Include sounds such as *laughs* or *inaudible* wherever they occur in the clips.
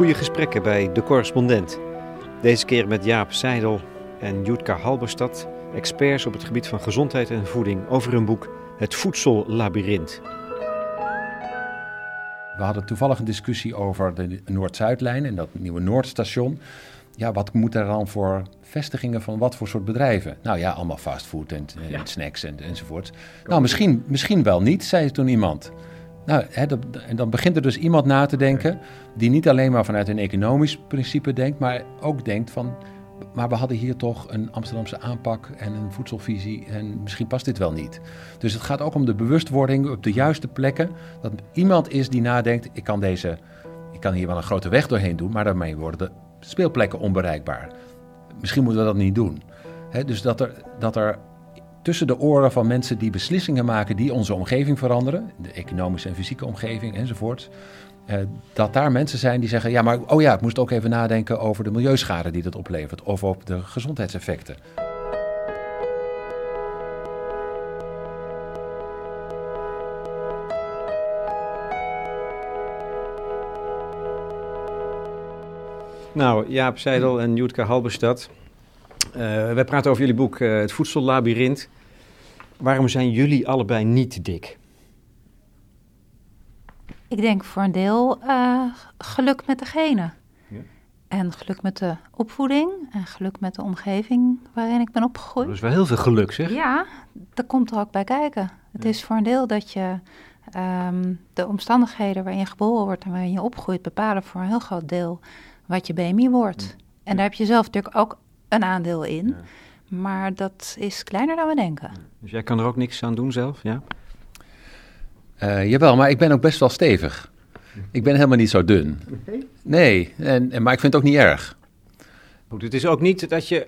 goede gesprekken bij De Correspondent. Deze keer met Jaap Seidel en Jutka Halberstad, experts op het gebied van gezondheid en voeding, over hun boek Het Voedsellabyrint. We hadden toevallig een discussie over de Noord-Zuidlijn en dat nieuwe Noordstation. Ja, wat moet er dan voor vestigingen van wat voor soort bedrijven? Nou ja, allemaal fastfood en, en snacks en, enzovoort. Nou, misschien, misschien wel niet, zei toen iemand. Nou, hè, en dan begint er dus iemand na te denken die niet alleen maar vanuit een economisch principe denkt, maar ook denkt van, maar we hadden hier toch een Amsterdamse aanpak en een voedselvisie en misschien past dit wel niet. Dus het gaat ook om de bewustwording op de juiste plekken, dat iemand is die nadenkt, ik kan deze, ik kan hier wel een grote weg doorheen doen, maar daarmee worden de speelplekken onbereikbaar. Misschien moeten we dat niet doen. dus dat er, dat er tussen de oren van mensen die beslissingen maken die onze omgeving veranderen, de economische en fysieke omgeving enzovoort, eh, dat daar mensen zijn die zeggen: ja, maar oh ja, ik moest ook even nadenken over de milieuschade die dat oplevert of op de gezondheidseffecten. Nou, Jaap Seidel en Jutke Halberstad. Uh, wij praten over jullie boek uh, Het Voedsellabyrint. Waarom zijn jullie allebei niet dik? Ik denk voor een deel uh, geluk met de genen. Ja. En geluk met de opvoeding en geluk met de omgeving waarin ik ben opgegroeid. Dat is wel heel veel geluk, zeg. Ja, dat komt er ook bij kijken. Het is voor een deel dat je um, de omstandigheden waarin je geboren wordt en waarin je opgroeit bepalen voor een heel groot deel wat je BMI wordt. En daar heb je zelf natuurlijk ook een aandeel in. Maar dat is kleiner dan we denken. Dus jij kan er ook niks aan doen zelf, ja? Uh, jawel, maar ik ben ook best wel stevig. Ik ben helemaal niet zo dun. Nee, en, en, maar ik vind het ook niet erg. Goed, het is ook niet dat je,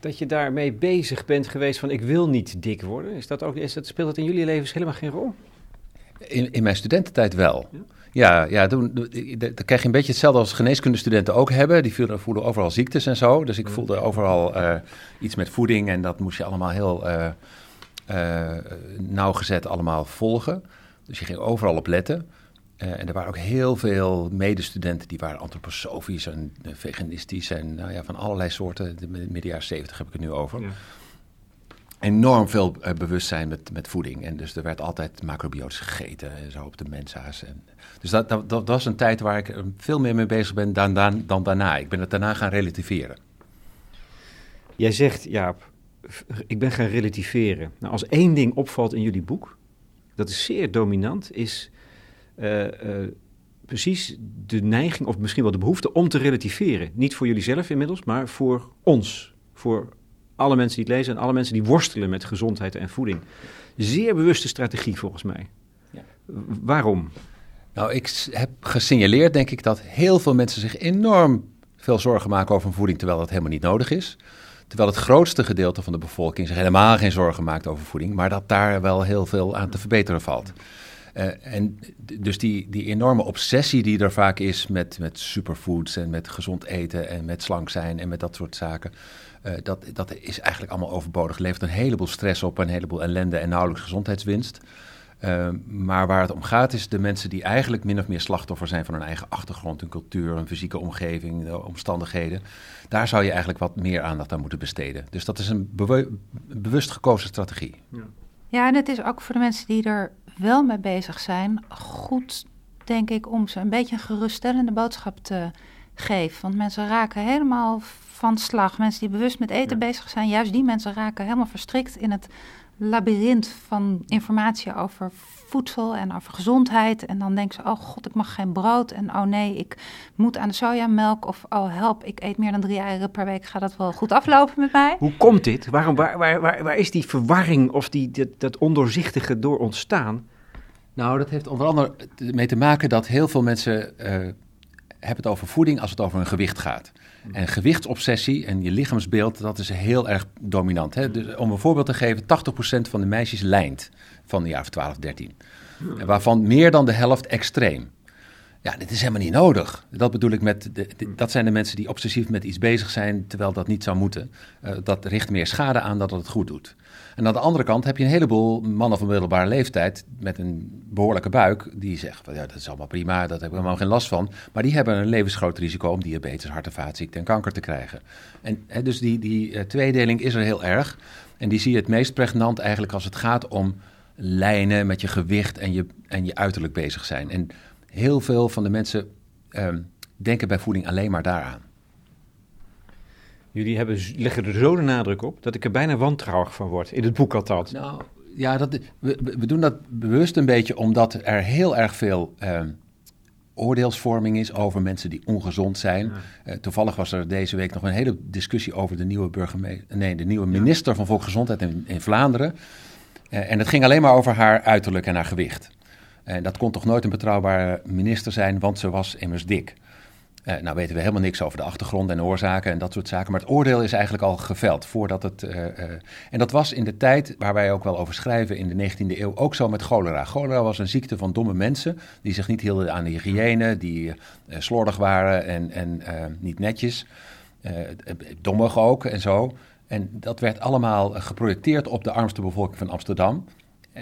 dat je daarmee bezig bent geweest van ik wil niet dik worden. Is dat ook, is dat, speelt dat in jullie leven helemaal geen rol? In, in mijn studententijd wel. Ja? Ja, ja dan, dan krijg je een beetje hetzelfde als geneeskundestudenten ook hebben. Die voelen, overal ziektes en zo. Dus ik voelde overal uh, iets met voeding en dat moest je allemaal heel uh, uh, nauwgezet allemaal volgen. Dus je ging overal op letten. en er waren ook heel veel medestudenten die waren antroposofisch en veganistisch en nou ja, van allerlei soorten. De midden jaren zeventig heb ik het nu over. Ja enorm veel bewustzijn met, met voeding. En dus er werd altijd macrobiotisch gegeten, en zo op de mensa's. En, dus dat, dat, dat, was een tijd waar ik veel meer mee bezig ben dan, dan, dan daarna. Ik ben het daarna gaan relativeren. Jij zegt, Jaap, ik ben gaan relativeren. Nou, als één ding opvalt in jullie boek, dat is zeer dominant, is uh, uh, precies de neiging, of misschien wel de behoefte om te relativeren. Niet voor jullie zelf inmiddels, maar voor ons, voor alle mensen die het lezen en alle mensen die worstelen met gezondheid en voeding. Zeer bewuste strategie volgens mij. Ja. Waarom? Nou, ik heb gesignaleerd, denk ik, dat heel veel mensen zich enorm veel zorgen maken over voeding, terwijl dat helemaal niet nodig is. Terwijl het grootste gedeelte van de bevolking zich helemaal geen zorgen maakt over voeding, maar dat daar wel heel veel aan te verbeteren valt. Uh, en dus die, die enorme obsessie die er vaak is met, met superfoods en met gezond eten en met slank zijn en met dat soort zaken. Uh, dat, dat is eigenlijk allemaal overbodig. Levert een heleboel stress op, een heleboel ellende en nauwelijks gezondheidswinst. Uh, maar waar het om gaat is de mensen die eigenlijk min of meer slachtoffer zijn van hun eigen achtergrond, hun cultuur, hun fysieke omgeving, de omstandigheden. Daar zou je eigenlijk wat meer aandacht aan moeten besteden. Dus dat is een bewust gekozen strategie. Ja. ja, en het is ook voor de mensen die er wel mee bezig zijn, goed denk ik om ze een beetje een geruststellende boodschap te geven. Want mensen raken helemaal van slag. Mensen die bewust met eten bezig zijn, juist die mensen raken helemaal verstrikt in het labyrint van informatie over voedsel en over gezondheid. En dan denken ze, oh god, ik mag geen brood. En oh nee, ik moet aan de sojamelk. Of oh help, ik eet meer dan drie eieren per week. Gaat dat wel goed aflopen met mij? Hoe komt dit? Waarom, waar, waar, waar, waar is die verwarring of die, dat, dat ondoorzichtige door ontstaan? Nou, dat heeft onder andere mee te maken dat heel veel mensen uh, hebben het over voeding als het over hun gewicht gaat. En gewichtsobsessie en je lichaamsbeeld, dat is heel erg dominant. Hè? Dus om een voorbeeld te geven, 80% van de meisjes lijnt van de jaar 12, 13. Waarvan meer dan de helft extreem. Ja, dit is helemaal niet nodig. Dat bedoel ik met, de, dat zijn de mensen die obsessief met iets bezig zijn, terwijl dat niet zou moeten. Uh, dat richt meer schade aan dan dat het goed doet. En aan de andere kant heb je een heleboel mannen van middelbare leeftijd met een behoorlijke buik, die zeggen van ja, dat is allemaal prima, dat heb ik helemaal geen last van. Maar die hebben een levensgroot risico om diabetes, hart- en vaatziekten en kanker te krijgen. En hè, dus die, die uh, tweedeling is er heel erg. En die zie je het meest pregnant eigenlijk als het gaat om lijnen met je gewicht en je, en je uiterlijk bezig zijn. En heel veel van de mensen um, denken bij voeding alleen maar daaraan. Jullie hebben, leggen er zo de nadruk op dat ik er bijna wantrouwig van word, in het boek althans. Nou, ja, dat, we, we doen dat bewust een beetje omdat er heel erg veel um, oordeelsvorming is over mensen die ongezond zijn. Ja. Uh, toevallig was er deze week nog een hele discussie over de nieuwe, burgemeester, nee, de nieuwe minister van Volksgezondheid in, in Vlaanderen. Uh, en het ging alleen maar over haar uiterlijk en haar gewicht. En dat kon toch nooit een betrouwbare minister zijn, want ze was immers dik. Uh, nou weten we helemaal niks over de achtergrond en oorzaken en dat soort zaken. Maar het oordeel is eigenlijk al geveld voordat het. Uh, uh, en dat was in de tijd waar wij ook wel over schrijven in de 19e eeuw ook zo met cholera. Cholera was een ziekte van domme mensen die zich niet hielden aan de hygiëne, die slordig waren en, en niet netjes. dommig ook en zo. En dat werd allemaal geprojecteerd op de armste bevolking van Amsterdam.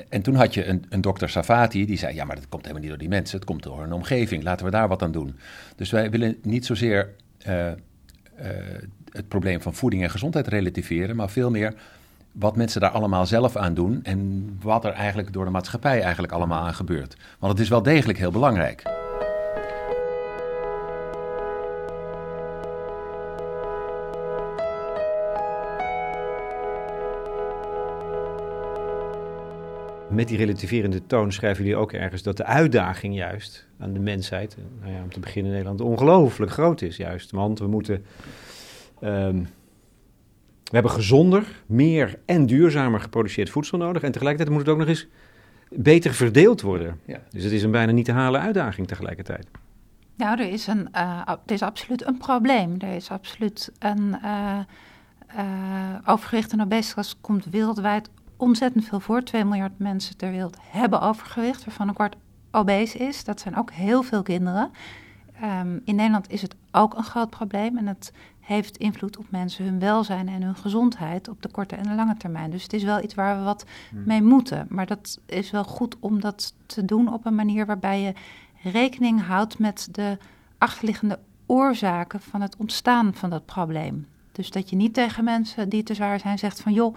En toen had je een, een dokter Savati die zei: Ja, maar dat komt helemaal niet door die mensen, het komt door een omgeving. Laten we daar wat aan doen. Dus wij willen niet zozeer uh, uh, het probleem van voeding en gezondheid relativeren, maar veel meer wat mensen daar allemaal zelf aan doen en wat er eigenlijk door de maatschappij eigenlijk allemaal aan gebeurt. Want het is wel degelijk heel belangrijk. Met die relativerende toon schrijven jullie ook ergens dat de uitdaging juist aan de mensheid, nou ja, om te beginnen in Nederland, ongelooflijk groot is juist. Want we moeten, um, we hebben gezonder, meer en duurzamer geproduceerd voedsel nodig. En tegelijkertijd moet het ook nog eens beter verdeeld worden. Ja. Dus het is een bijna niet te halen uitdaging tegelijkertijd. Nou, er is, een, uh, er is absoluut een probleem. Er is absoluut een uh, uh, overgewicht en obesitas komt wereldwijd ontzettend veel voor. 2 miljard mensen ter wereld hebben overgewicht, waarvan een kwart obese is. Dat zijn ook heel veel kinderen. Um, in Nederland is het ook een groot probleem en het heeft invloed op mensen, hun welzijn en hun gezondheid op de korte en de lange termijn. Dus het is wel iets waar we wat mee moeten. Maar dat is wel goed om dat te doen op een manier waarbij je rekening houdt met de achterliggende oorzaken van het ontstaan van dat probleem. Dus dat je niet tegen mensen die te zwaar zijn zegt van joh,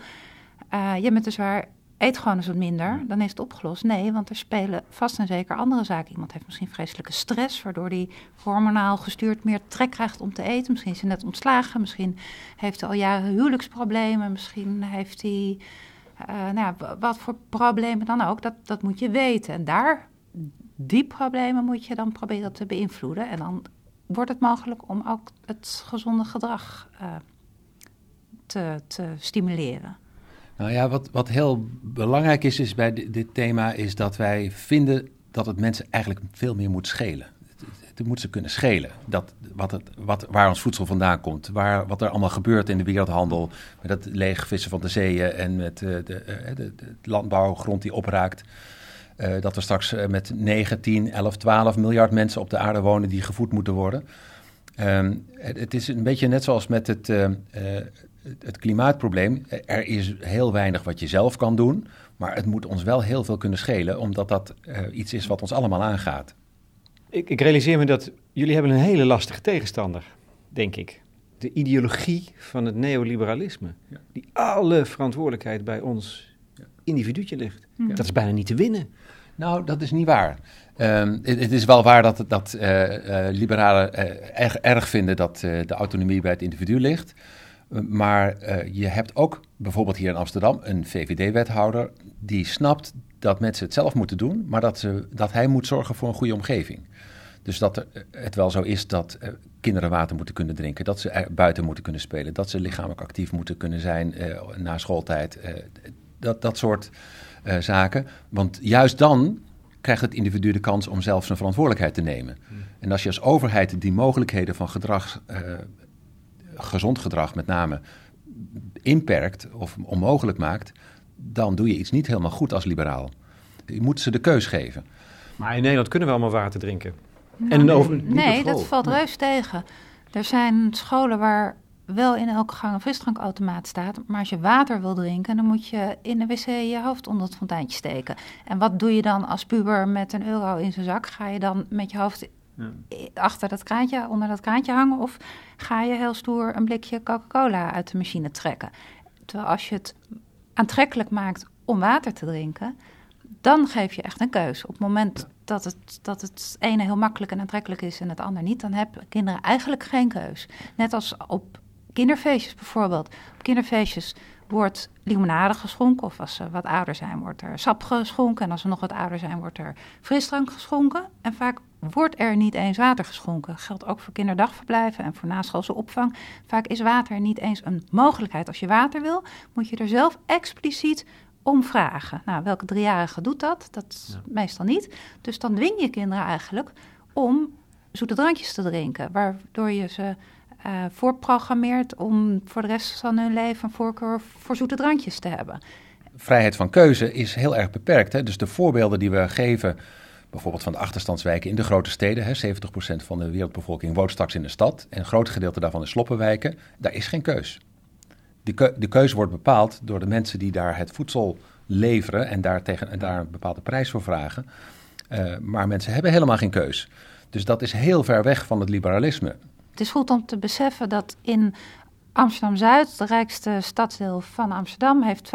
uh, je bent te zwaar, eet gewoon eens wat minder, dan is het opgelost. Nee, want er spelen vast en zeker andere zaken. Iemand heeft misschien vreselijke stress, waardoor hij hormonaal gestuurd meer trek krijgt om te eten. Misschien is hij net ontslagen, misschien heeft hij al jaren huwelijksproblemen, misschien heeft hij, uh, nou ja, wat voor problemen dan ook, dat, dat moet je weten. En daar, die problemen moet je dan proberen te beïnvloeden. En dan wordt het mogelijk om ook het gezonde gedrag uh, te, te stimuleren. Nou ja, wat, wat heel belangrijk is, is bij dit, thema, is dat wij vinden dat het mensen eigenlijk veel meer moet schelen. Het moet ze kunnen schelen. Dat, wat het, wat, waar ons voedsel vandaan komt. Waar, wat er allemaal gebeurt in de wereldhandel. Met het leegvissen van de zeeën en met de, uh, de, de, landbouwgrond die opraakt. Uh, dat er straks met 9, 10, 11, 12 miljard mensen op de aarde wonen die gevoed moeten worden. Um, het, het, is een beetje net zoals met het, het klimaatprobleem. Er is heel weinig wat je zelf kan doen. Maar het moet ons wel heel veel kunnen schelen, omdat dat uh, iets is wat ons allemaal aangaat. Ik, ik, realiseer me dat jullie hebben een hele lastige tegenstander, denk ik. De ideologie van het neoliberalisme. Ja. Die alle verantwoordelijkheid bij ons individuutje ligt. Ja. Dat is bijna niet te winnen. Nou, dat is niet waar. Um, het, het, is wel waar dat, dat uh, uh, liberalen erg, erg, vinden dat de autonomie bij het individu ligt. Maar uh, je hebt ook bijvoorbeeld hier in Amsterdam een VVD-wethouder die snapt dat mensen het zelf moeten doen, maar dat, ze, dat hij moet zorgen voor een goede omgeving. Dus dat er, het wel zo is dat uh, kinderen water moeten kunnen drinken, dat ze buiten moeten kunnen spelen, dat ze lichamelijk actief moeten kunnen zijn uh, na schooltijd. dat, dat soort zaken. Want juist dan krijgt het individu de kans om zelf zijn verantwoordelijkheid te nemen. Hmm. En als je als overheid die mogelijkheden van gedrag gezond gedrag met name inperkt of onmogelijk maakt, dan doe je iets niet helemaal goed als liberaal. Je moet ze de keus geven. Maar in Nederland kunnen we allemaal water drinken. en een over, Nee, dat valt Nee. reus tegen. Er zijn scholen waar wel in elke gang een frisdrankautomaat staat. Maar als je water wil drinken, dan moet je in de wc je hoofd onder het fonteintje steken. En wat doe je dan als puber met een euro in zijn zak? Ga je dan met je hoofd Ja. achter dat kraantje, onder dat kraantje hangen? Of ga je heel stoer een blikje Coca-Cola uit de machine trekken? Terwijl als je het aantrekkelijk maakt om water te drinken, dan geef je echt een keus. Op het moment dat het, dat het ene heel makkelijk en aantrekkelijk is en het ander niet, dan hebben kinderen eigenlijk geen keus. Net als op kinderfeestjes bijvoorbeeld. Op kinderfeestjes wordt limonade geschonken, of als ze wat ouder zijn, wordt er sap geschonken. En als ze nog wat ouder zijn, wordt er frisdrank geschonken. En vaak wordt er niet eens water geschonken. Dat geldt ook voor kinderdagverblijven en voor naschoolse opvang. Vaak is water niet eens een mogelijkheid. Als je water wil, moet je er zelf expliciet om vragen. Nou, welke driejarige doet dat? Dat is Ja. meestal niet. Dus dan dwing je kinderen eigenlijk om zoete drankjes te drinken, waardoor je ze eh, voorprogrammeert om voor de rest van hun leven een voorkeur voor zoete drankjes te hebben. Vrijheid van keuze is heel erg beperkt. Hè? Dus de voorbeelden die we geven, bijvoorbeeld van de achterstandswijken in de grote steden, hè, 70% van de wereldbevolking woont straks in de stad en een groot gedeelte daarvan in sloppenwijken, daar is geen keus. Keu- de keuze wordt bepaald door de mensen die daar het voedsel leveren en daar, tegen, een bepaalde prijs voor vragen. Eh, maar mensen hebben helemaal geen keus. Dus dat is heel ver weg van het liberalisme. Het is goed om te beseffen dat in Amsterdam-Zuid, de rijkste stadsdeel van Amsterdam, heeft 15%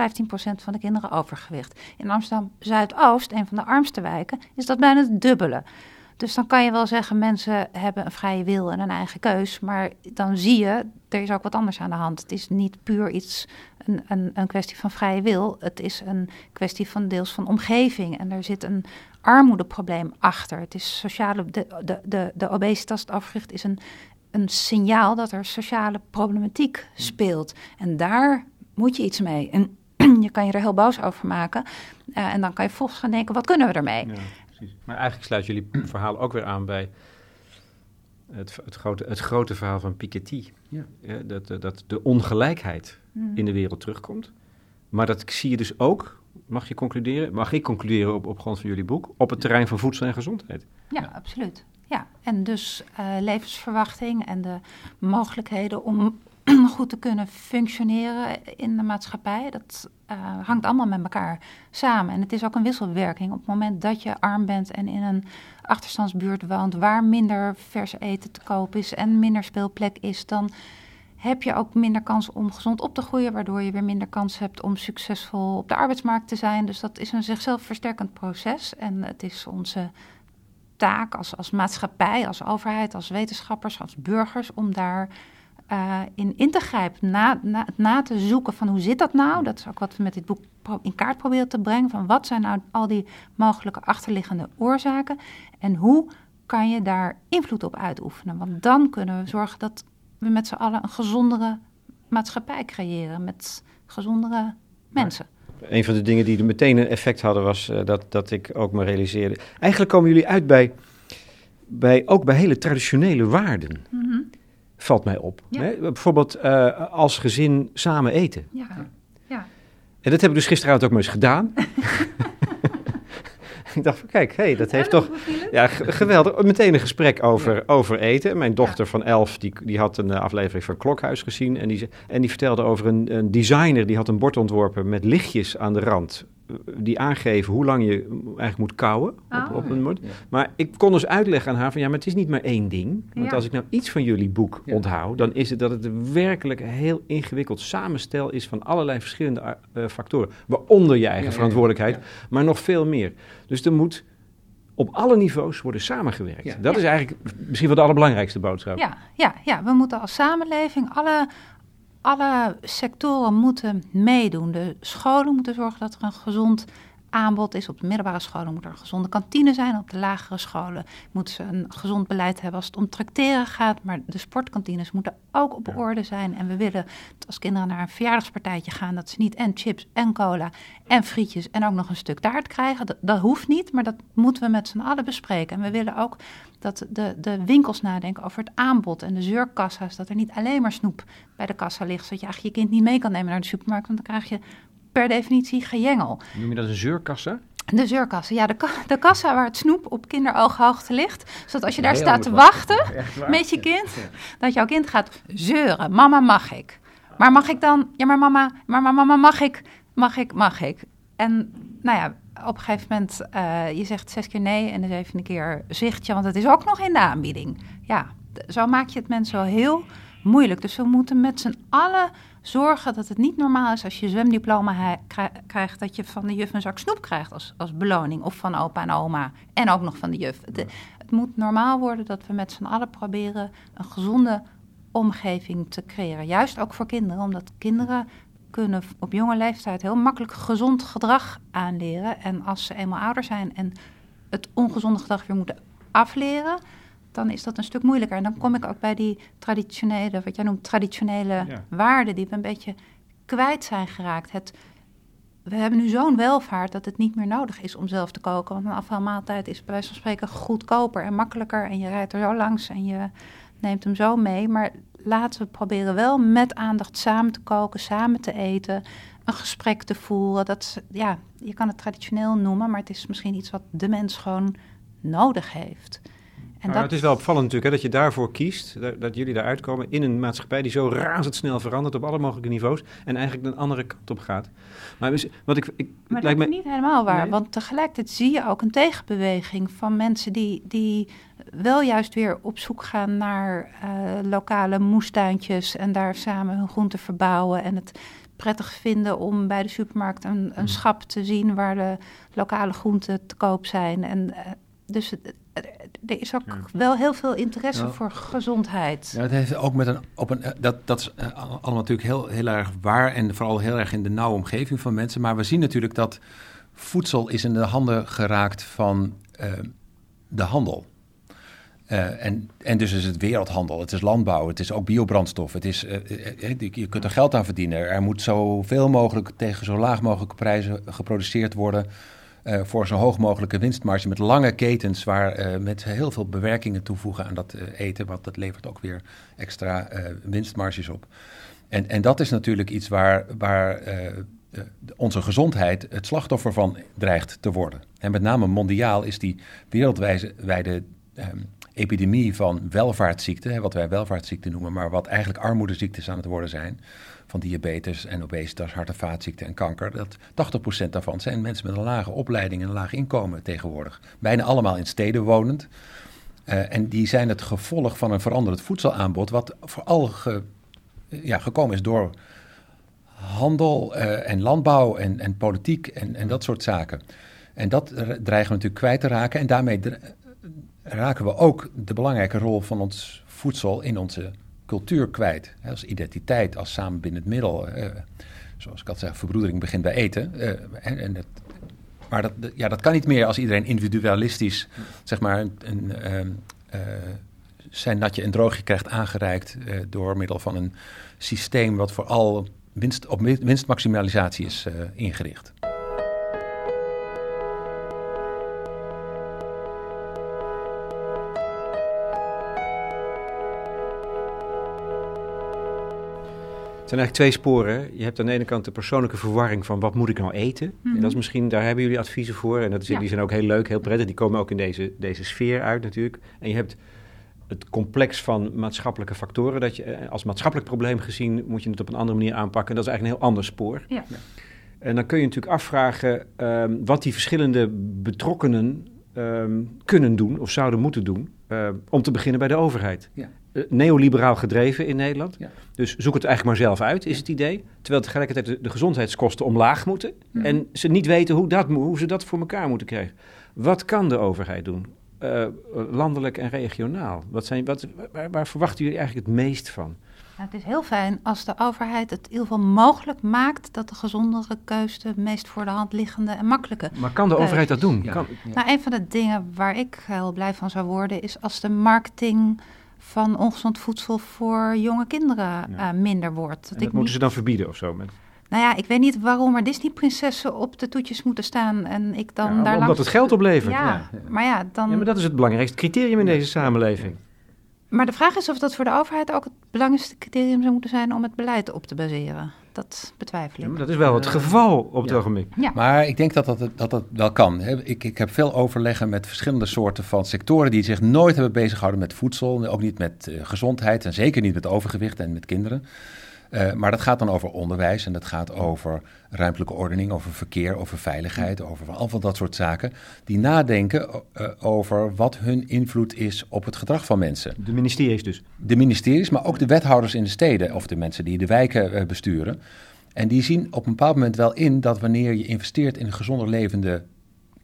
van de kinderen overgewicht. In Amsterdam-Zuidoost, een van de armste wijken, is dat bijna het dubbele. Dus dan kan je wel zeggen, mensen hebben een vrije wil en een eigen keus. Maar dan zie je, er is ook wat anders aan de hand. Het is niet puur iets, een, een, een kwestie van vrije wil. Het is een kwestie van deels van omgeving. En er zit een armoedeprobleem achter. Het is sociale, de, de, de, de obesitas, het overgewicht, is een, een signaal dat er sociale problematiek speelt. En daar moet je iets mee. En *clears throat* je kan je er heel boos over maken. Eh, en dan kan je volgens gaan denken, wat kunnen we ermee? Ja, precies. Maar eigenlijk sluit jullie *clears throat* verhaal ook weer aan bij het, het, grote, het grote verhaal van Piketty. Ja. dat, dat- dat de ongelijkheid Hmm. in de wereld terugkomt. Maar dat zie je dus ook, mag je concluderen, mag ik concluderen op, op grond van jullie boek, op het terrein van voedsel en gezondheid. Ja, absoluut. Ja, en dus eh, levensverwachting en de mogelijkheden om *clears throat* goed te kunnen functioneren in de maatschappij, dat eh, hangt allemaal met elkaar samen. En het is ook een wisselwerking. Op het moment dat je arm bent en in een achterstandsbuurt woont waar minder vers eten te koop is en minder speelplek is, dan heb je ook minder kans om gezond op te groeien, waardoor je weer minder kans hebt om succesvol op de arbeidsmarkt te zijn. Dus dat is een zichzelf versterkend proces. En het is onze taak als, als maatschappij, als overheid, als wetenschappers, als burgers, om daar eh, in in te grijpen, na, na, na te zoeken van hoe zit dat nou? Dat is ook wat we met dit boek in kaart proberen te brengen, van wat zijn nou al die mogelijke achterliggende oorzaken en hoe kan je daar invloed op uitoefenen? Want dan kunnen we zorgen dat we met z'n allen een gezondere maatschappij creëren, met gezondere mensen. Een van de dingen die er meteen een effect hadden was eh, dat, dat ik ook me realiseerde. Eigenlijk komen jullie uit bij, bij ook bij hele traditionele waarden, Mhm. valt mij op. Ja. Hè? Bijvoorbeeld eh, als gezin samen eten. Ja, ja. En dat heb ik dus gisteravond ook maar eens gedaan. *laughs* *laughs* ik dacht van kijk, hey, dat heeft toch... Ja, geweldig. *laughs* Meteen een gesprek over, over eten. Mijn dochter van elf, die, die had een eh, aflevering van Klokhuis gezien. En die, en die vertelde over een, een designer, die had een bord ontworpen met lichtjes aan de rand. Die aangeven hoe lang je eigenlijk moet kauwen op, Oh. op een bord. Maar ik kon dus uitleggen aan haar van ja, maar het is niet maar één ding. Want Ja. als ik nou iets van jullie boek Ja. onthoud, dan is het dat het een werkelijk heel ingewikkeld samenstel is van allerlei verschillende eh, factoren. Waaronder je eigen Ja, ja, ja. verantwoordelijkheid, Ja. maar nog veel meer. Dus er moet op alle niveaus worden samengewerkt. Ja. Dat is eigenlijk misschien wel de allerbelangrijkste boodschap. Ja, ja, ja, we moeten als samenleving, alle, alle sectoren moeten meedoen. De scholen moeten zorgen dat er een gezond aanbod is. Op de middelbare scholen moet er een gezonde kantine zijn. Op de lagere scholen moeten ze een gezond beleid hebben als het om tracteren gaat. Maar de sportkantines moeten ook op orde zijn. En we willen dat als kinderen naar een verjaardagspartijtje gaan... dat ze niet en chips en cola en frietjes en ook nog een stuk taart krijgen. Dat, dat hoeft niet, maar dat moeten we met z'n allen bespreken. En we willen ook dat de, de winkels nadenken over het aanbod en de zeurkassa's. Dat er niet alleen maar snoep bij de kassa ligt, zodat je eigenlijk je kind niet mee kan nemen naar de supermarkt. Want dan krijg je per definitie gejengel. Noem je dat een zeurkassa? De zeurkassen, ja, de, ka- de kassa waar het snoep op kinderooghoogte ligt. Zodat als je daar Heel staat te wachten *laughs* met je kind, dat jouw kind gaat zeuren. Mama, mag ik? Maar mag ik dan? Ja, maar mama, maar mama, mag ik? Mag ik? Mag ik? En nou ja, op een gegeven moment, eh, je zegt zes keer nee en de zevende keer zichtje, want het is ook nog in de aanbieding. Ja, zo maak je het mensen wel heel moeilijk. Dus we moeten met z'n allen zorgen dat het niet normaal is als je zwemdiploma krijgt, dat je van de juf een zak snoep krijgt als, als beloning. Of van opa en oma en ook nog van de juf. Het, het moet normaal worden dat we met z'n allen proberen een gezonde omgeving te creëren. Juist ook voor kinderen, omdat kinderen kunnen op jonge leeftijd heel makkelijk gezond gedrag aanleren. En als ze eenmaal ouder zijn en het ongezonde gedrag weer moeten afleren, dan is dat een stuk moeilijker. En dan kom ik ook bij die traditionele, wat jij noemt, traditionele Ja. waarden die we een beetje kwijt zijn geraakt. Het, we hebben nu zo'n welvaart dat het niet meer nodig is om zelf te koken. Want een afvalmaaltijd is bij wijze van spreken goedkoper en makkelijker. En je rijdt er zo langs en je neemt hem zo mee. Maar laten we proberen wel met aandacht samen te koken, samen te eten, een gesprek te voeren. Dat, ja, je kan het traditioneel noemen, maar het is misschien iets wat de mens gewoon nodig heeft. En Maar het is wel opvallend natuurlijk hè, dat je daarvoor kiest, dat, dat jullie daaruit komen in een maatschappij die zo razendsnel verandert op alle mogelijke niveaus en eigenlijk een andere kant op gaat. Maar dus, wat ik, ik Maar lijkt dat me, is niet helemaal waar. Nee? Want tegelijkertijd zie je ook een tegenbeweging van mensen die, die wel juist weer op zoek gaan naar eh, lokale moestuintjes en daar samen hun groenten verbouwen. En het prettig vinden om bij de supermarkt een, een schap te zien waar de lokale groenten te koop zijn. En eh, dus het- er is ook Ja. wel heel veel interesse Ja. voor gezondheid. Ja, het heeft ook met een, op een, eh, dat, dat is eh, allemaal natuurlijk heel, heel erg waar en vooral heel erg in de nauwe omgeving van mensen. Maar we zien natuurlijk dat voedsel is in de handen geraakt van eh, de handel. Eh, en, en dus is het wereldhandel, het is landbouw, het is ook biobrandstof. Het is, eh, eh, eh, je kunt er geld aan verdienen. Er moet zoveel mogelijk tegen zo laag mogelijke prijzen geproduceerd worden. Eh, voor zo hoog mogelijke winstmarge met lange ketens waar eh, met heel veel bewerkingen toevoegen aan dat eh, eten, want dat levert ook weer extra winstmarges op. En, en dat is natuurlijk iets waar, waar onze gezondheid het slachtoffer van dreigt te worden. En met name mondiaal is die wereldwijde ehm, epidemie van welvaartsziekten, wat wij welvaartsziekten noemen, maar wat eigenlijk armoedeziektes aan het worden zijn, van diabetes en obesitas, hart- en vaatziekten en kanker, dat 80% daarvan zijn mensen met een lage opleiding en een laag inkomen tegenwoordig. Bijna allemaal in steden wonend. Eh, en die zijn het gevolg van een veranderend voedselaanbod, wat vooral ge, ja, gekomen is door handel eh, en landbouw en, en politiek en, en dat soort zaken. En dat dreigen we natuurlijk kwijt te raken. En daarmee raken we ook de belangrijke rol van ons voedsel in onze cultuur kwijt. Als identiteit, als samenbindend middel. eh, zoals ik al zei, verbroedering begint bij eten. eh, en, en het, maar dat, ja, dat kan niet meer als iedereen individualistisch zeg maar, een, een, ehm, eh, zijn natje en droogje krijgt aangereikt eh, door middel van een systeem wat vooral winst, op win- winstmaximalisatie is ingericht. Het zijn eigenlijk twee sporen. Je hebt aan de ene kant de persoonlijke verwarring van wat moet ik nou eten. Mhm. En dat is misschien, daar hebben jullie adviezen voor. En dat is, Ja. die zijn ook heel leuk, heel prettig. Die komen ook in deze, deze sfeer uit natuurlijk. En je hebt het complex van maatschappelijke factoren. Dat je eh, als maatschappelijk probleem gezien moet je het op een andere manier aanpakken. En dat is eigenlijk een heel ander spoor. Ja. En dan kun je natuurlijk afvragen ehm, wat die verschillende betrokkenen ehm, kunnen doen of zouden moeten doen. eh, om te beginnen bij de overheid. Ja. Eh, neoliberaal gedreven in Nederland. Ja. Dus zoek het eigenlijk maar zelf uit, is het idee. Terwijl tegelijkertijd de, de gezondheidskosten omlaag moeten. En ze niet weten hoe, dat, hoe ze dat voor elkaar moeten krijgen. Wat kan de overheid doen? Eh, landelijk en regionaal. Wat zijn, wat, waar, waar verwachten jullie eigenlijk het meest van? Nou, het is heel fijn als de overheid het in ieder geval mogelijk maakt dat de gezondere keus de meest voor de hand liggende en makkelijke. Maar kan de overheid dat doen? Ja. Kan, Nou, een van de dingen waar ik heel blij van zou worden is als de marketing van ongezond voedsel voor jonge kinderen eh, minder wordt. Dat ik moeten niet, ze dan verbieden of zo? Met, nou ja, ik weet niet waarom er Disney-prinsessen op de toetjes moeten staan en ik dan Ja, daar omdat langs... het geld oplevert. Ja, Ja, ja. maar ja, dan... Ja, maar dat is het belangrijkste criterium in deze samenleving. Maar de vraag is of dat voor de overheid ook het belangrijkste criterium zou moeten zijn om het beleid op te baseren. Dat betwijfel Ja, ik. maar dat is wel het Eh, geval op het ja. ogenblik. Ja. Maar ik denk dat dat, dat, dat wel kan. hè. Ik, ik heb veel overleggen met verschillende soorten van sectoren die zich nooit hebben bezighouden met voedsel. Ook niet met eh, gezondheid en zeker niet met overgewicht en met kinderen. Eh, maar dat gaat dan over onderwijs en dat gaat over ruimtelijke ordening, over verkeer, over veiligheid, over al van dat soort zaken. Die nadenken eh, over wat hun invloed is op het gedrag van mensen. De ministeries dus. De ministeries, maar ook de wethouders in de steden of de mensen die de wijken eh, besturen. En die zien op een bepaald moment wel in dat wanneer je investeert in gezonder levende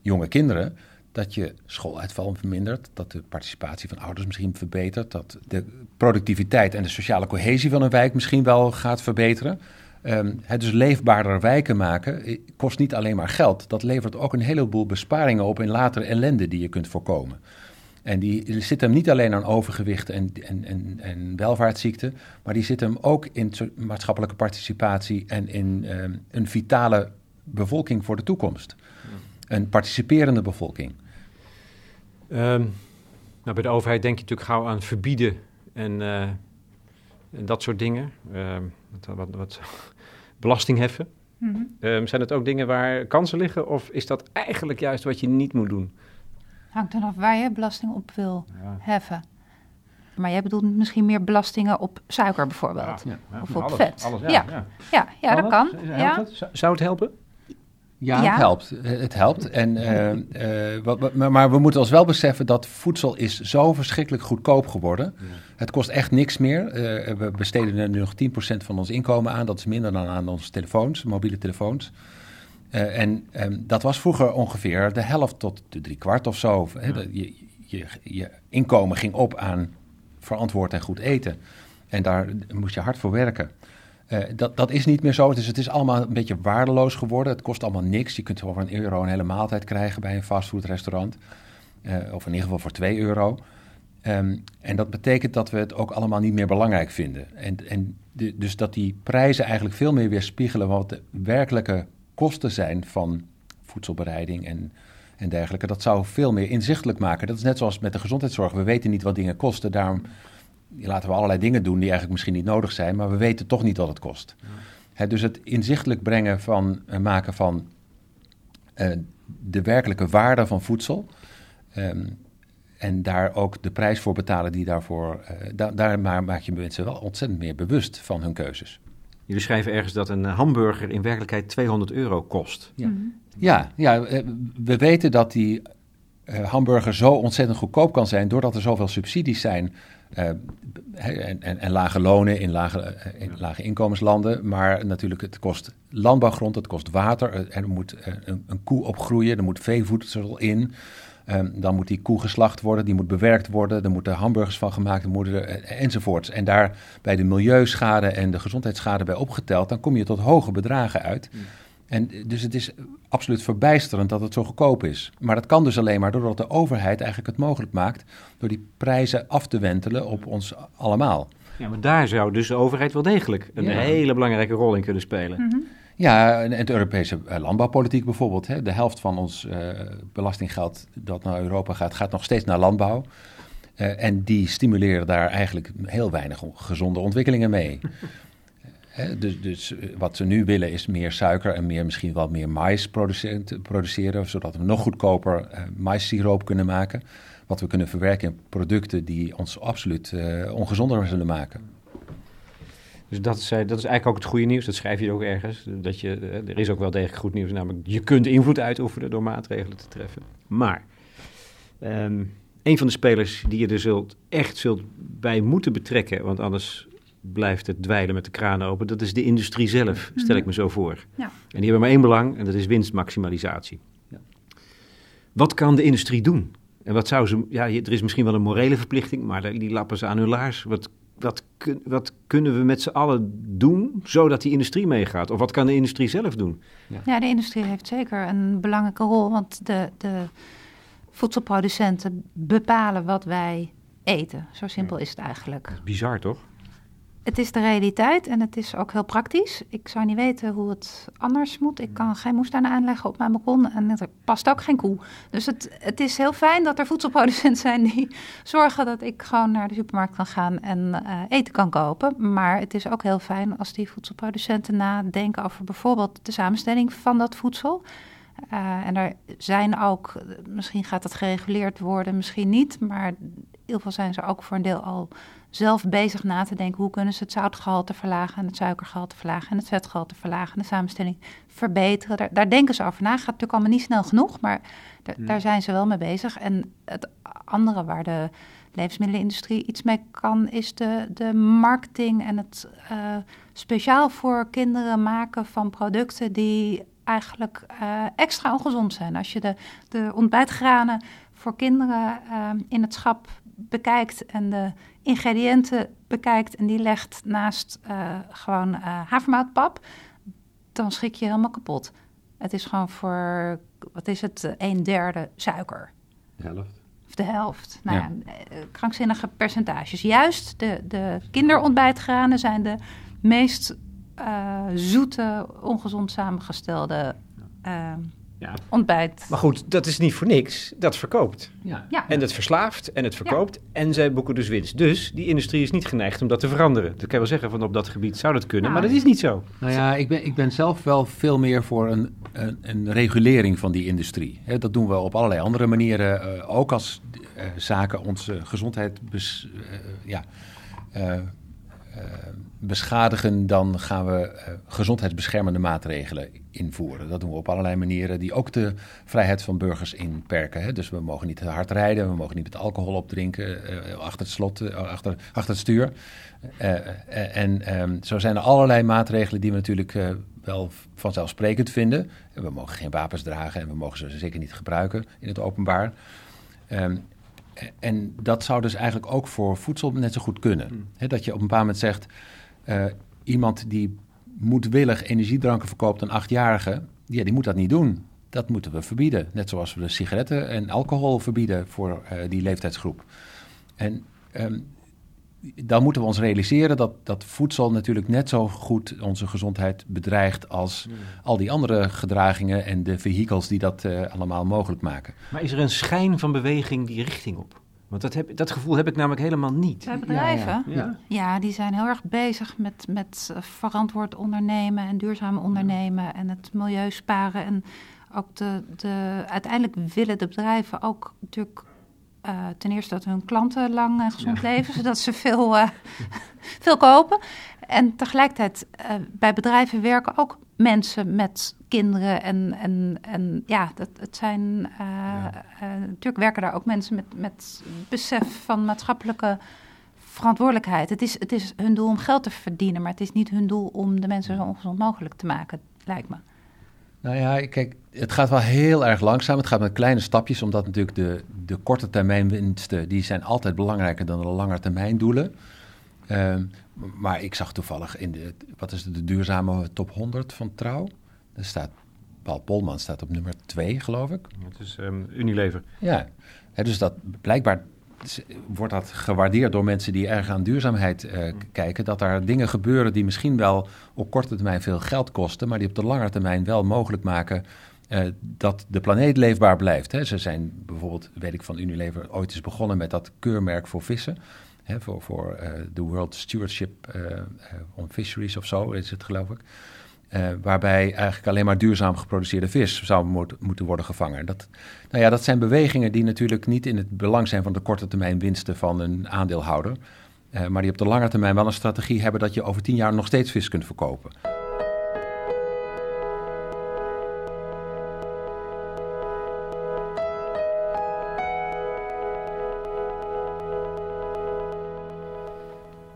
jonge kinderen, dat je schooluitval vermindert, dat de participatie van ouders misschien verbetert, dat de productiviteit en de sociale cohesie van een wijk misschien wel gaat verbeteren. Ehm, het dus leefbaarder wijken maken eh, kost niet alleen maar geld, dat levert ook een heleboel besparingen op in latere ellende die je kunt voorkomen. En die zit hem niet alleen aan overgewicht en, en, en, en welvaartsziekten, maar die zit hem ook in maatschappelijke participatie en in ehm, een vitale bevolking voor de toekomst. Een participerende bevolking. Ehm, nou, bij de overheid denk je natuurlijk gauw aan verbieden en, eh, en dat soort dingen. Ehm, wat, wat, wat, *laughs* belasting heffen. Mhm. Ehm, zijn het ook dingen waar kansen liggen of is dat eigenlijk juist wat je niet moet doen? Hangt dan af waar je belasting op wil Ja. heffen. Maar jij bedoelt misschien meer belastingen op suiker bijvoorbeeld. Ja, ja, Of op alles, vet. Alles, ja, Ja. ja. Ja, ja dat kan. Zou het helpen? Ja, Ja. het helpt. Het helpt. En, eh, eh, wat- maar, we moeten ons wel beseffen dat voedsel is zo verschrikkelijk goedkoop geworden. Het kost echt niks meer. Eh, we besteden er nu nog 10% van ons inkomen aan. Dat is minder dan aan onze telefoons, mobiele telefoons. Eh, en ehm, dat was vroeger ongeveer de helft tot de drie kwart of zo. Je, je, je inkomen ging op aan verantwoord en goed eten. En daar moest je hard voor werken. Eh, dat, dat is niet meer zo. Dus het is allemaal een beetje waardeloos geworden. Het kost allemaal niks. Je kunt voor een euro een hele maaltijd krijgen bij een fastfoodrestaurant. Eh, of in ieder geval voor 2 euro. Ehm, en dat betekent dat we het ook allemaal niet meer belangrijk vinden. En, en dus dat die prijzen eigenlijk veel meer weerspiegelen wat de werkelijke kosten zijn van voedselbereiding en, en dergelijke. Dat zou veel meer inzichtelijk maken. Dat is net zoals met de gezondheidszorg. We weten niet wat dingen kosten. Daarom laten we allerlei dingen doen die eigenlijk misschien niet nodig zijn, maar we weten toch niet wat het kost. Hè, dus het inzichtelijk brengen van, eh, maken van eh, de werkelijke waarde van voedsel. ehm, en daar ook de prijs voor betalen die daarvoor. da- daar ma- maak je mensen wel ontzettend meer bewust van hun keuzes. Jullie schrijven ergens dat een hamburger in werkelijkheid 200 euro kost. Ja. Ja, ja we weten dat die hamburger zo ontzettend goedkoop kan zijn doordat er zoveel subsidies zijn. eh, en, en, en lage lonen in lage, eh, in lage inkomenslanden. Maar natuurlijk, het kost landbouwgrond, het kost water. eh, Er moet eh, een, een koe opgroeien, er moet veevoedsel in. Ehm, dan moet die koe geslacht worden, die moet bewerkt worden. Er moeten hamburgers van gemaakt worden, eh, enzovoorts. En daar bij de milieuschade en de gezondheidsschade bij opgeteld, dan kom je tot hoge bedragen uit. En eh, dus het is absoluut verbijsterend dat het zo goedkoop is. Maar dat kan dus alleen maar doordat de overheid eigenlijk het mogelijk maakt door die prijzen af te wentelen op ons allemaal. Ja, maar daar zou dus de overheid wel degelijk een Ja. hele belangrijke rol in kunnen spelen. Mhm. Ja, en de Europese eh, landbouwpolitiek bijvoorbeeld. Hè. De helft van ons eh, belastinggeld dat naar Europa gaat, gaat nog steeds naar landbouw. Eh, en die stimuleren daar eigenlijk heel weinig on- gezonde ontwikkelingen mee. *laughs* Dus dus eh, wat ze nu willen is meer suiker en meer, misschien wel meer mais produceren, zodat we nog goedkoper eh maissiroop kunnen maken. Wat we kunnen verwerken in producten die ons absoluut eh, ongezonder zullen maken. Dus dat is, dat is eigenlijk ook het goede nieuws. Dat schrijf je ook ergens. Dat je, er is ook wel degelijk goed nieuws. Namelijk, je kunt invloed uitoefenen door maatregelen te treffen. Maar ehm, een van de spelers die je er zult, echt zult bij moeten betrekken... want anders blijft het dweilen met de kraan open... dat is de industrie zelf, stel ik me zo voor. Ja. En die hebben maar één belang en dat is winstmaximalisatie. Ja. Wat kan de industrie doen? En wat zou ze... Ja, er is misschien wel een morele verplichting... maar die lappen ze aan hun laars. Wat wat, kun- wat kunnen we met z'n allen doen zodat die industrie meegaat? Of wat kan de industrie zelf doen? Ja, de industrie heeft zeker een belangrijke rol, want de, de voedselproducenten bepalen wat wij eten. Zo simpel is het eigenlijk. Bizar toch? Het is de realiteit en het is ook heel praktisch. Ik zou niet weten hoe het anders moet. Ik kan geen moestuin aanleggen op mijn balkon en er past ook geen koe. Dus het, het is heel fijn dat er voedselproducenten *laughs* zijn die zorgen dat ik gewoon naar de supermarkt kan gaan en uh, eten kan kopen. Maar het is ook heel fijn als die voedselproducenten nadenken over bijvoorbeeld de samenstelling van dat voedsel. Uh, en er zijn ook, misschien gaat dat gereguleerd worden, misschien niet, maar in ieder geval zijn ze ook voor een deel al zelf bezig na te denken hoe kunnen ze het zoutgehalte verlagen en het suikergehalte verlagen en het vetgehalte verlagen en de samenstelling verbeteren. Daar, daar denken ze over na. Gaat natuurlijk allemaal niet snel genoeg, maar hmm. daar zijn ze wel mee bezig. En het andere waar de levensmiddelenindustrie iets mee kan, is de, de marketing en het uh, speciaal voor kinderen maken van producten die eigenlijk uh, extra ongezond zijn. Als je de, de ontbijtgranen voor kinderen uh, in het schap bekijkt en de ingrediënten bekijkt en die legt naast uh, gewoon uh, havermoutpap, dan schrik je helemaal kapot. Het is gewoon voor, wat is het, een derde suiker. De helft. Of de helft. Nou ja. eh, krankzinnige percentages. Juist de, de kinderontbijtgranen zijn de meest uh, zoete, ongezond samengestelde uh, ja. ontbijt. Maar goed, dat is niet voor niks. Dat verkoopt. Ja. ja. En dat verslaaft en het verkoopt. Ja. En zij boeken dus winst. Dus die industrie is niet geneigd om dat te veranderen. Dat kan je wel zeggen van op dat gebied zou dat kunnen, maar dat is niet zo. Nou ja, ik ben, ik ben zelf wel veel meer voor een, een, een regulering van die industrie. He, dat doen we op allerlei andere manieren. Uh, ook als uh, zaken onze gezondheid bes, uh, ja, beschadigen, dan gaan we uh, gezondheidsbeschermende maatregelen invoeren. Dat doen we op allerlei manieren die ook de vrijheid van burgers inperken. Hè. Dus we mogen niet te hard rijden, we mogen niet met alcohol opdrinken uh, achter het slot, uh, achter, achter het stuur. en um, zo zijn er allerlei maatregelen die we natuurlijk wel vanzelfsprekend vinden. We mogen geen wapens dragen en we mogen ze zeker niet gebruiken in het openbaar. Um, en dat zou dus eigenlijk ook voor voedsel net zo goed kunnen. Hmm. dat je op een bepaald moment zegt, uh, iemand die moedwillig energiedranken verkoopt aan achtjarigen, ja, die moet dat niet doen. Dat moeten we verbieden. Net zoals we de sigaretten en alcohol verbieden voor uh, die leeftijdsgroep. En um, dan moeten we ons realiseren dat, dat voedsel natuurlijk net zo goed onze gezondheid bedreigt als hmm. al die andere gedragingen en de vehikels die dat uh, allemaal mogelijk maken. Maar is er een schijn van beweging die richting op? Want dat, heb, dat gevoel heb ik namelijk helemaal niet. Bij bedrijven? Ja, ja. ja, die zijn heel erg bezig met, met verantwoord ondernemen en duurzaam ondernemen en het milieu sparen. En ook de, de, uiteindelijk willen de bedrijven ook natuurlijk uh, ten eerste dat hun klanten lang en gezond leven, *laughs* zodat ze veel, uh, *laughs* veel kopen. En tegelijkertijd uh, bij bedrijven werken ook mensen met kinderen. En, en, en ja, dat, het zijn. Ja. natuurlijk werken daar ook mensen met, met besef van maatschappelijke verantwoordelijkheid. Het is, het is hun doel om geld te verdienen, maar het is niet hun doel om de mensen zo ongezond mogelijk te maken, lijkt me. Nou ja, kijk, het gaat wel heel erg langzaam. Het gaat met kleine stapjes, omdat natuurlijk de, de korte termijn winsten... die zijn altijd belangrijker dan de lange termijn doelen. Uh, maar ik zag toevallig in de, wat is het, de duurzame top 100 van Trouw. Daar staat, Paul Polman staat op nummer 2, geloof ik. Het is um, Unilever. Ja, dus dat blijkbaar wordt dat gewaardeerd door mensen die erg aan duurzaamheid uh, kijken. Dat er dingen gebeuren die misschien wel op korte termijn veel geld kosten, maar die op de lange termijn wel mogelijk maken uh, dat de planeet leefbaar blijft. Hè. Ze zijn bijvoorbeeld, weet ik van Unilever, ooit eens begonnen met dat keurmerk voor vissen. Hè, voor voor uh, de World Stewardship on Fisheries of zo is het geloof ik. Uh, waarbij eigenlijk alleen maar duurzaam geproduceerde vis zou moet, moeten worden gevangen. Dat, nou ja, dat zijn bewegingen die natuurlijk niet in het belang zijn van de korte termijn winsten van een aandeelhouder. Uh, maar die op de lange termijn wel een strategie hebben dat je over tien jaar nog steeds vis kunt verkopen.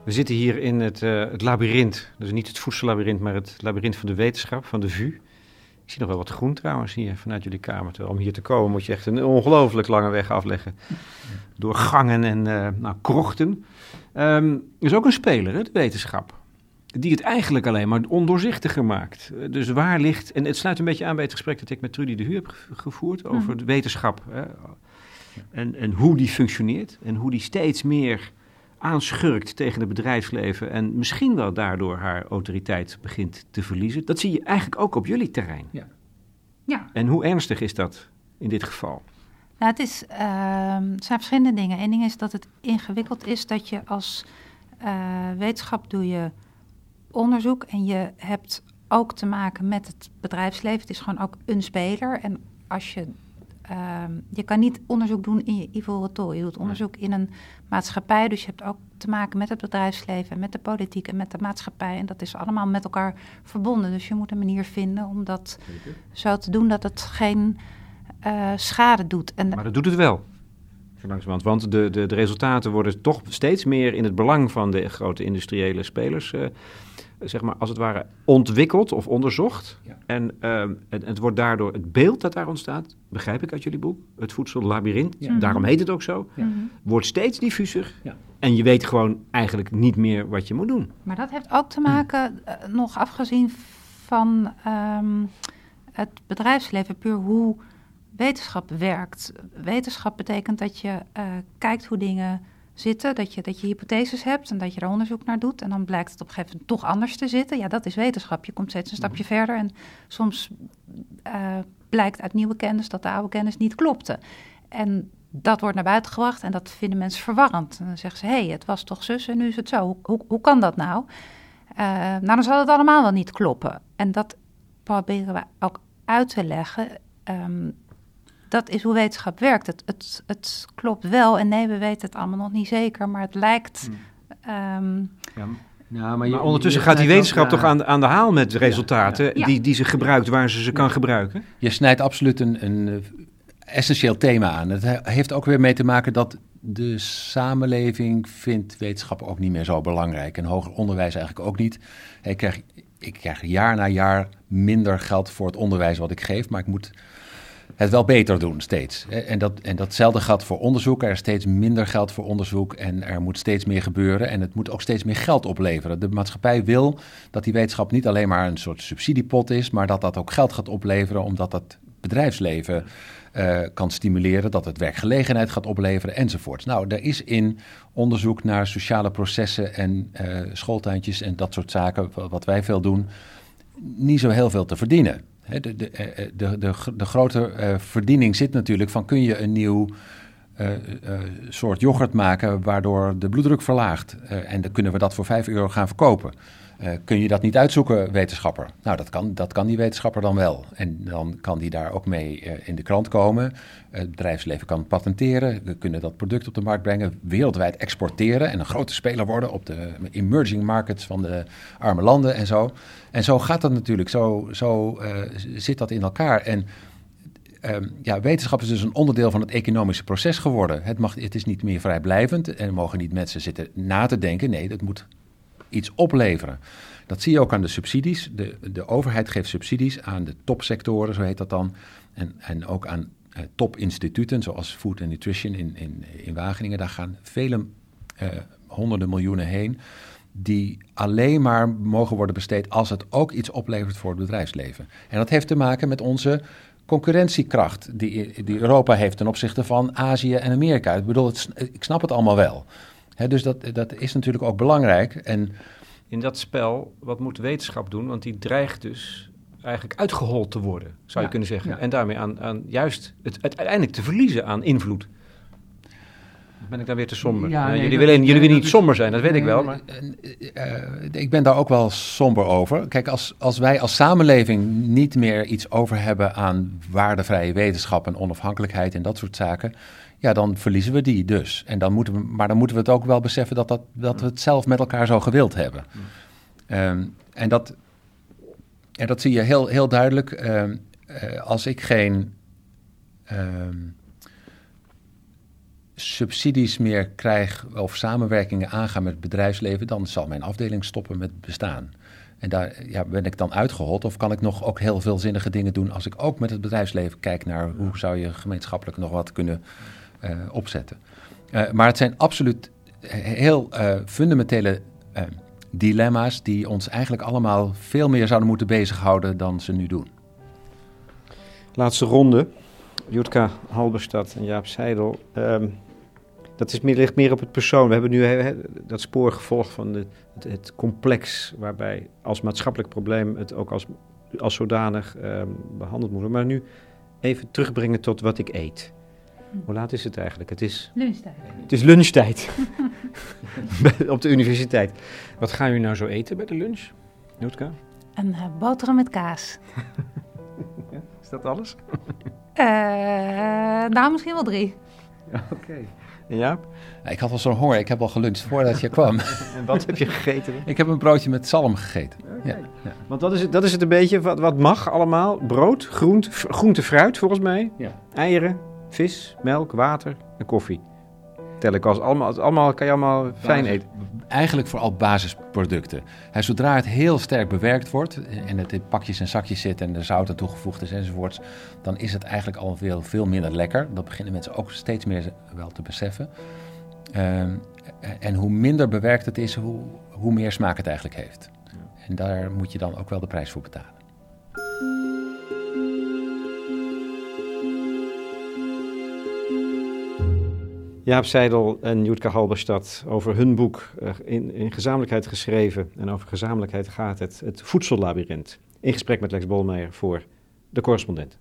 We zitten hier in het, uh, het labyrint. Dus niet het voedsellabyrint, maar het labyrint van de wetenschap, van de VU. Ik zie nog wel wat groen trouwens hier vanuit jullie kamer. Terwijl om hier te komen moet je echt een ongelooflijk lange weg afleggen. Door gangen en uh, nou, krochten. Um, er is ook een speler, hè, de wetenschap. Die het eigenlijk alleen maar ondoorzichtiger maakt. Dus waar ligt. En het sluit een beetje aan bij het gesprek dat ik met Trudy de Hu heb gevoerd. over mhm. de wetenschap. Hè, en, en hoe die functioneert. En hoe die steeds meer aanschurkt tegen het bedrijfsleven en misschien wel daardoor haar autoriteit begint te verliezen. Dat zie je eigenlijk ook op jullie terrein. Ja. Ja. En hoe ernstig is dat in dit geval? Nou, het, is, ehm, het zijn verschillende dingen. Eén ding is dat het ingewikkeld is dat je als eh, wetenschap doe je onderzoek en je hebt ook te maken met het bedrijfsleven. Het is gewoon ook een speler. En als je, ehm, je kan niet onderzoek doen in je ivoren toren. Je doet onderzoek in een maatschappij. Dus je hebt ook te maken met het bedrijfsleven en met de politiek en met de maatschappij. En dat is allemaal met elkaar verbonden. Dus je moet een manier vinden om dat zo te doen dat het geen eh, schade doet. En Maar dat doet het wel. Want de, de, de resultaten worden toch steeds meer in het belang van de grote industriële spelers, eh, zeg maar, als het ware, ontwikkeld of onderzocht. Ja. En ehm, het, het wordt daardoor, het beeld dat daar ontstaat, begrijp ik uit jullie boek, het voedsellabyrinth, Ja. daarom heet het ook zo, Ja. Mhm. wordt steeds diffuser. Ja. En je weet gewoon eigenlijk niet meer wat je moet doen. Maar dat heeft ook te maken, eh, nog afgezien van ehm, het bedrijfsleven, puur hoe wetenschap werkt. Wetenschap betekent dat je eh, kijkt hoe dingen zitten, dat je, dat je hypotheses hebt en dat je er onderzoek naar doet. En dan blijkt het op een gegeven moment toch anders te zitten. Ja, dat is wetenschap. Je komt steeds een stapje verder en soms eh, blijkt uit nieuwe kennis dat de oude kennis niet klopte. En dat wordt naar buiten gebracht en dat vinden mensen verwarrend. En dan zeggen ze, hé, hey, het was toch zus en nu is het zo. Hoe, hoe, hoe kan dat nou? Eh, nou, dan zal het allemaal wel niet kloppen. En dat proberen we ook uit te leggen. Ehm, dat is hoe wetenschap werkt. Het, het, het klopt wel en nee, we weten het allemaal nog niet zeker, maar het lijkt... ehm, Ja, Maar ondertussen gaat die wetenschap toch aan, de- aan de haal met resultaten ja. Die, die ze gebruikt waar ze ze kan gebruiken. Je snijdt absoluut een, een eh, essentieel thema aan. Het he- heeft ook weer mee te maken dat de samenleving vindt wetenschap ook niet meer zo belangrijk. En hoger onderwijs eigenlijk ook niet. Ik krijg, ik krijg jaar na jaar minder geld voor het onderwijs wat ik geef, maar ik moet het wel beter doen steeds. En, dat, en datzelfde geldt voor onderzoek. Er is steeds minder geld voor onderzoek en er moet steeds meer gebeuren. En het moet ook steeds meer geld opleveren. De maatschappij wil dat die wetenschap niet alleen maar een soort subsidiepot is, maar dat dat ook geld gaat opleveren, omdat dat bedrijfsleven eh, kan stimuleren, dat het werkgelegenheid gaat opleveren enzovoort. Nou, er is in onderzoek naar sociale processen en eh, schooltuintjes en dat soort zaken, wa- wat wij veel doen, niet zo heel veel te verdienen. De, de, eh, de, de, de grote eh, verdiening zit natuurlijk van kun je een nieuw eh, eh, soort yoghurt maken waardoor de bloeddruk verlaagt. Eh, en dan kunnen we dat voor 5 euro gaan verkopen. Eh, kun je dat niet uitzoeken, wetenschapper? Nou, dat kan, dat kan die wetenschapper dan wel. En dan kan die daar ook mee eh, in de krant komen. Het bedrijfsleven kan patenteren. We kunnen dat product op de markt brengen, wereldwijd exporteren en een grote speler worden op de emerging markets van de arme landen en zo. En zo gaat dat natuurlijk, zo, zo eh, zit dat in elkaar. En Ehm, ja, wetenschap is dus een onderdeel van het economische proces geworden. Het, mag, het is niet meer vrijblijvend en mogen niet mensen zitten na te denken. Nee, dat moet iets opleveren. Dat zie je ook aan de subsidies. De, de overheid geeft subsidies aan de topsectoren, zo heet dat dan. En, en ook aan eh, topinstituten, zoals Food and Nutrition in, in, in Wageningen. Daar gaan vele eh, honderden miljoenen heen. Die alleen maar mogen worden besteed als het ook iets oplevert voor het bedrijfsleven. En dat heeft te maken met onze concurrentiekracht die, die Europa heeft ten opzichte van Azië en Amerika. Ik bedoel, ik snap het allemaal wel. Dus dat, dat is natuurlijk ook belangrijk. En In dat spel, wat moet wetenschap doen? Want die dreigt dus eigenlijk uitgehold te worden, zou je kunnen zeggen. ja. En daarmee aan, aan juist het uiteindelijk te verliezen aan invloed. Ben ik dan weer te somber? Ja, Eh, nee, jullie willen, jullie willen niet somber zijn, dat weet ik wel. Maar... Eh, eh, ik ben daar ook wel somber over. Kijk, als, als wij als samenleving niet meer iets over hebben aan waardevrije wetenschap en onafhankelijkheid en dat soort zaken, ja, dan verliezen we die dus. En dan moeten we, maar dan moeten we het ook wel beseffen dat, dat, dat we het zelf met elkaar zo gewild hebben. Ehm, en, dat, en dat zie je heel, heel duidelijk. Ehm, eh, als ik geen ehm, subsidies meer krijg of samenwerkingen aangaan met het bedrijfsleven, dan zal mijn afdeling stoppen met bestaan. En daar ja, ben ik dan uitgehold of kan ik nog ook heel veel zinnige dingen doen als ik ook met het bedrijfsleven kijk naar hoe zou je gemeenschappelijk nog wat kunnen eh, opzetten. Eh, maar het zijn absoluut heel eh, fundamentele dilemma's die ons eigenlijk allemaal veel meer zouden moeten bezighouden dan ze nu doen. Laatste ronde. Jutka Halberstad en Jaap Seidel. Ehm, dat is meer, ligt meer op het persoon. We hebben nu dat spoor gevolgd van de, het, het, complex, waarbij als maatschappelijk probleem het ook als, als zodanig ehm, behandeld moet worden. Maar nu even terugbrengen tot wat ik eet. Hoe laat is het eigenlijk? Het is Lunchtijd. Het is lunchtijd *laughs* op de universiteit. Wat gaan jullie nou zo eten bij de lunch, Noetka? Een uh, boterham met kaas. *laughs* is dat alles? Uh, nou, misschien wel drie. *laughs* Oké. En Jaap? Ik had al zo'n honger. Ik heb al geluncht voordat je kwam. *laughs* en wat heb je gegeten? Ik heb een broodje met zalm gegeten. Okay. Ja, ja, Want dat is, het, dat is het een beetje, wat, wat mag allemaal? Brood, groente, groente, fruit volgens mij. Ja. Eieren, vis, melk, water en koffie. Tel ik als allemaal, allemaal kan je allemaal fijn eten. Eigenlijk vooral basisproducten. Zodra het heel sterk bewerkt wordt en het in pakjes en zakjes zit en er zout aan toegevoegd is enzovoorts, dan is het eigenlijk al veel, veel minder lekker. Dat beginnen mensen ook steeds meer wel te beseffen. Um, en hoe minder bewerkt het is, hoe, hoe meer smaak het eigenlijk heeft. En daar moet je dan ook wel de prijs voor betalen. Jaap Seidel en Jutka Halberstad over hun boek in, in gezamenlijkheid geschreven. En over gezamenlijkheid gaat het, het voedsellabyrint. In gesprek met Lex Bolmeijer voor De Correspondent.